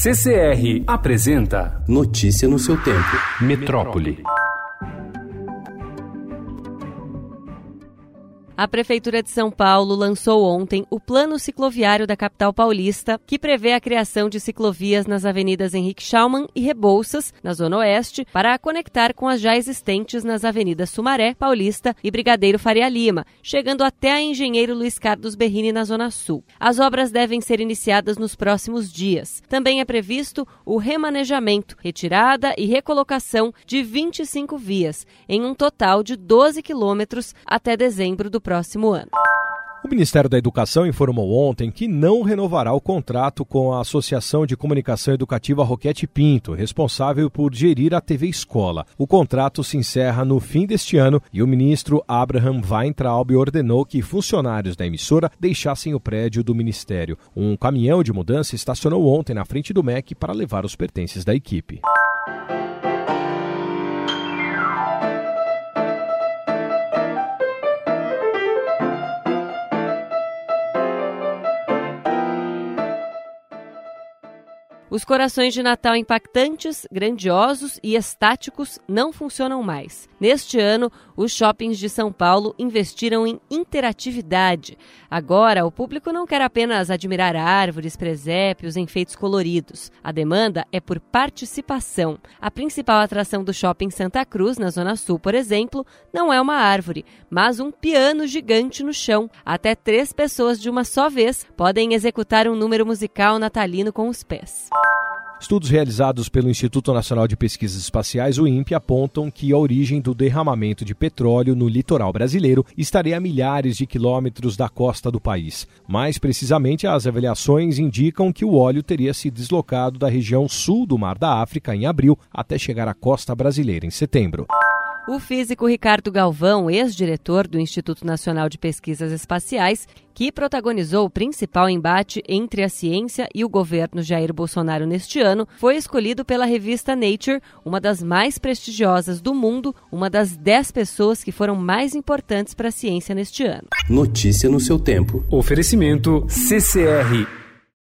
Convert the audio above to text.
CCR apresenta Notícia no seu tempo. Metrópole. A Prefeitura de São Paulo lançou ontem o Plano Cicloviário da capital paulista, que prevê a criação de ciclovias nas avenidas Henrique Schaumann e Rebouças, na Zona Oeste, para conectar com as já existentes nas avenidas Sumaré, Paulista e Brigadeiro Faria Lima, chegando até a Engenheiro Luiz Carlos Berrini na Zona Sul. As obras devem ser iniciadas nos próximos dias. Também é previsto o remanejamento, retirada e recolocação de 25 vias, em um total de 12 quilômetros até dezembro do próximo ano. O Ministério da Educação informou ontem que não renovará o contrato com a Associação de Comunicação Educativa Roquete Pinto, responsável por gerir a TV Escola. O contrato se encerra no fim deste ano e o ministro Abraham Weintraub ordenou que funcionários da emissora deixassem o prédio do ministério. Um caminhão de mudança estacionou ontem na frente do MEC para levar os pertences da equipe. Os corações de Natal impactantes, grandiosos e estáticos não funcionam mais. Neste ano, os shoppings de São Paulo investiram em interatividade. Agora, o público não quer apenas admirar árvores, presépios, enfeites coloridos. A demanda é por participação. A principal atração do shopping Santa Cruz, na Zona Sul, por exemplo, não é uma árvore, mas um piano gigante no chão. Até três pessoas de uma só vez podem executar um número musical natalino com os pés. Estudos realizados pelo Instituto Nacional de Pesquisas Espaciais, o INPE, apontam que a origem do derramamento de petróleo no litoral brasileiro estaria a milhares de quilômetros da costa do país. Mais precisamente, as avaliações indicam que o óleo teria se deslocado da região sul do Mar da África em abril até chegar à costa brasileira em setembro. O físico Ricardo Galvão, ex-diretor do Instituto Nacional de Pesquisas Espaciais, que protagonizou o principal embate entre a ciência e o governo Jair Bolsonaro neste ano, foi escolhido pela revista Nature, uma das mais prestigiosas do mundo, uma das dez pessoas que foram mais importantes para a ciência neste ano. Notícia no seu tempo. Oferecimento CCR